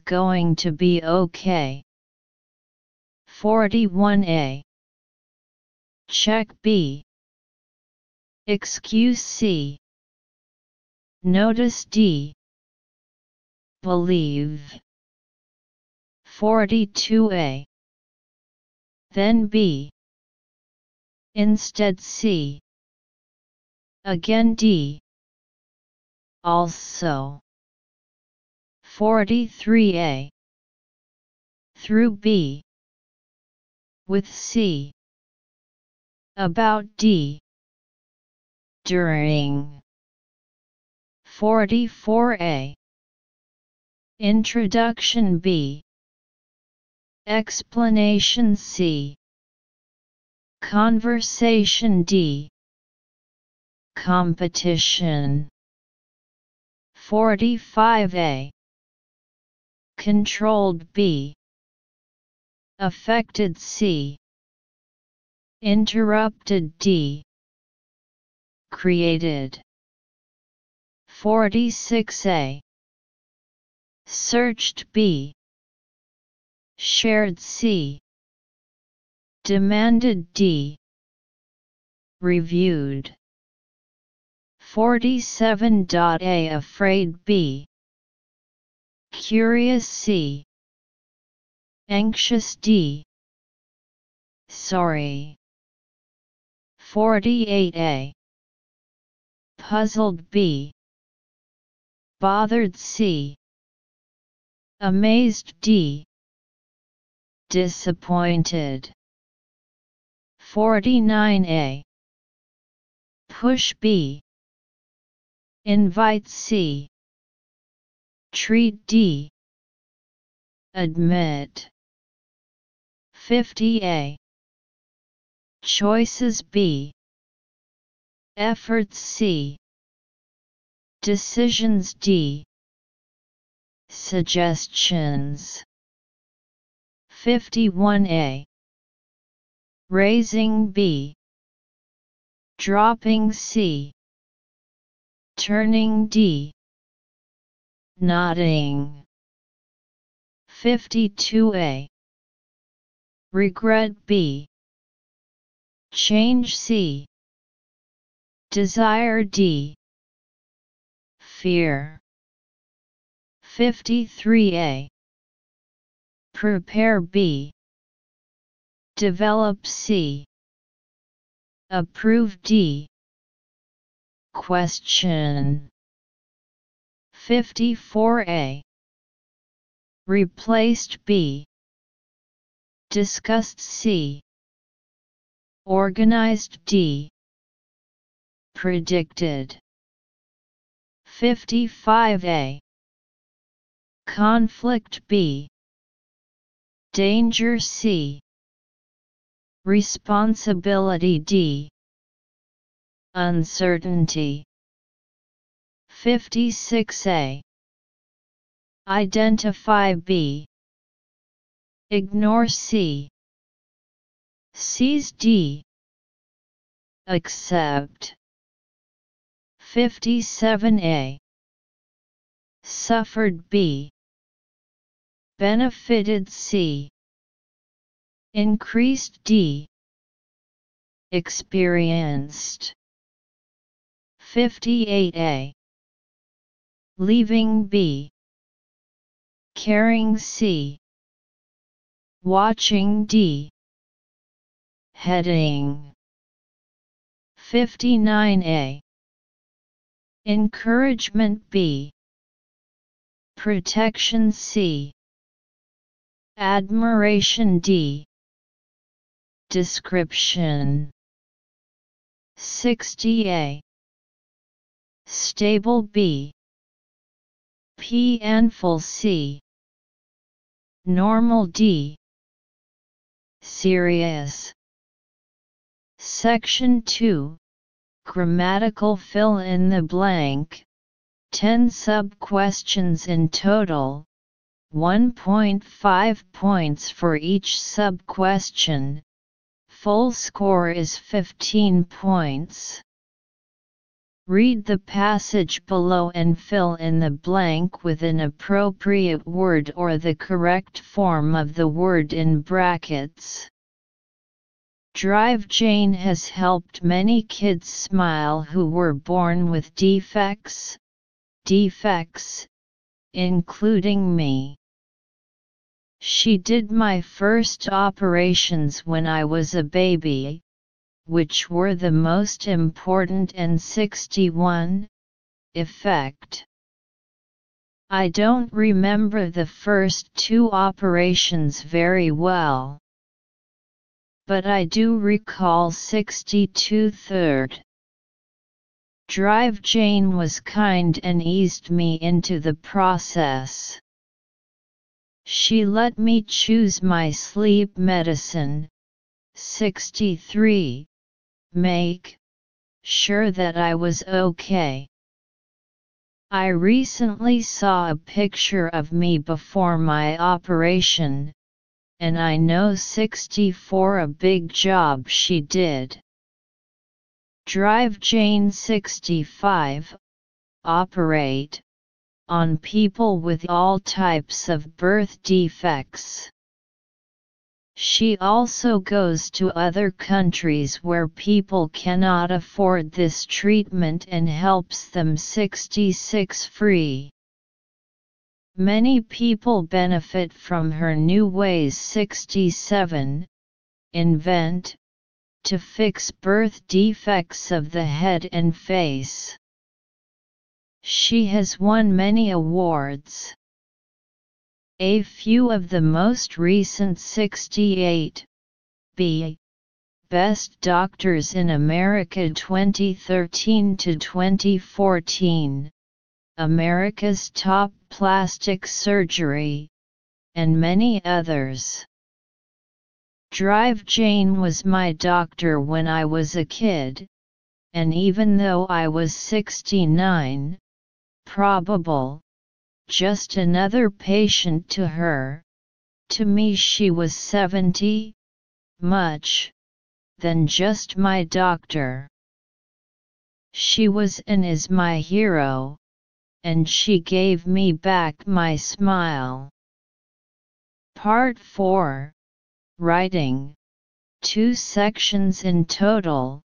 going to be okay. 41a. Check B. Excuse C. Notice D. Believe. 42a. Then B. Instead C. Again D. Also. 43a. Through B. With C. About D. During. 44a. Introduction B. Explanation C. Conversation D. Competition 45A Controlled B. Affected C. Interrupted D. Created. 46A Searched B. Shared C. Demanded D. Reviewed. 47.A Afraid B Curious C. Anxious D. Sorry. 48A Puzzled B. Bothered C. Amazed D. Disappointed. 49A Push B. Invite C. Treat D. Admit. 50A. Choices B. Efforts C. Decisions D. Suggestions 51A. Raising B. Dropping C turning D. Nodding. 52A. Regret B. Change C. Desire D. Fear. 53A. Prepare B. Develop C. Approve D. Question 54a Replaced B. Discussed C. Organized D. Predicted. 55a Conflict B. Danger C. Responsibility D. Uncertainty 56a Identify B. Ignore C. Seize D. Accept. 57a Suffered B. Benefited C. Increased D. Experienced. 58a. Leaving B. Caring C. Watching D. Heading 59a. Encouragement B. Protection C. Admiration D. Description 60a. Stable B Painful C. Normal D. Serious. Section 2 Grammatical fill in the blank. 10 sub-questions in total. 1.5 points for each sub-question. Full score is 15 points Read the passage below and fill in the blank with an appropriate word or the correct form of the word in brackets. Drive Jane has helped many kids smile who were born with defects, defects, including me. She did my first operations when I was a baby, which were the most important and 61 effect. I don't remember the first two operations very well. But I do recall 62 third. Drive Jane was kind and eased me into the process. She let me choose my sleep medicine, 63, make sure that I was okay. I recently saw a picture of me before my operation, and I know 64 a big job she did. Drive Jane 65 Operate on people with all types of birth defects. She also goes to other countries where people cannot afford this treatment and helps them 66 free. Many people benefit from her new ways 67, invent, to fix birth defects of the head and face. She has won many awards. A few of the most recent 68 B. Best Doctors in America 2013 to 2014, America's Top Plastic Surgery, and many others. Drive Jane was my doctor when I was a kid, and even though I was 69, probable, just another patient to her. To me, she was 70, much, than just my doctor. She was and is my hero, and she gave me back my smile. Part 4 Writing Two sections in total,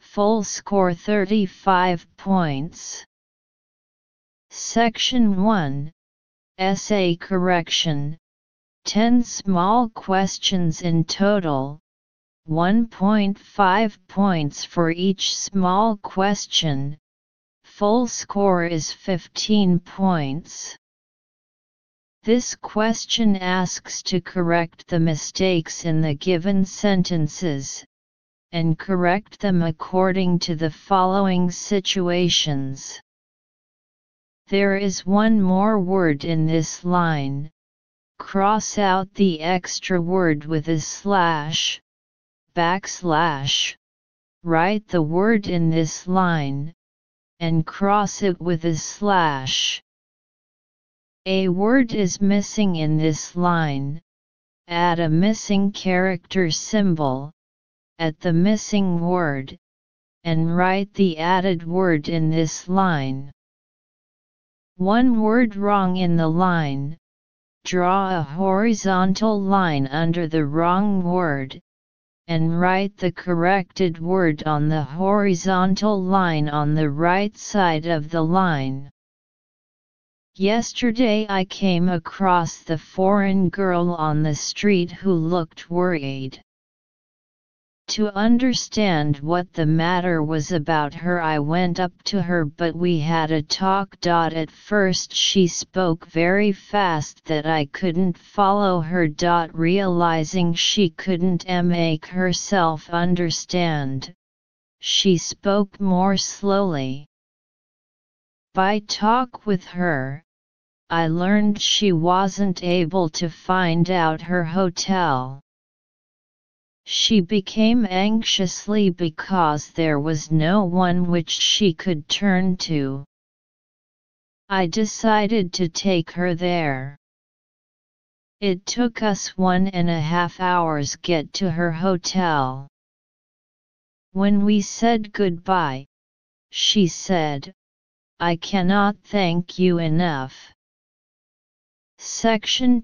full score 35 points. Section 1 Essay Correction 10 small questions in total, 1.5 points for each small question, full score is 15 points. This question asks to correct the mistakes in the given sentences, and correct them according to the following situations. There is one more word in this line. Cross out the extra word with a slash, backslash. Write the word in this line, and cross it with a slash. A word is missing in this line. Add a missing character symbol at the missing word, and write the added word in this line. One word wrong in the line. Draw a horizontal line under the wrong word, and write the corrected word on the horizontal line on the right side of the line. Yesterday I came across the foreign girl on the street who looked worried. To understand what the matter was about her I went up to her but we had a talk. At first she spoke very fast that I couldn't follow her. Realizing she couldn't make herself understand, she spoke more slowly. By talk with her, I learned she wasn't able to find out her hotel. She became anxiously because there was no one which she could turn to. I decided to take her there. It took us one and a half hours get to her hotel. When we said goodbye, she said, I cannot thank you enough. Section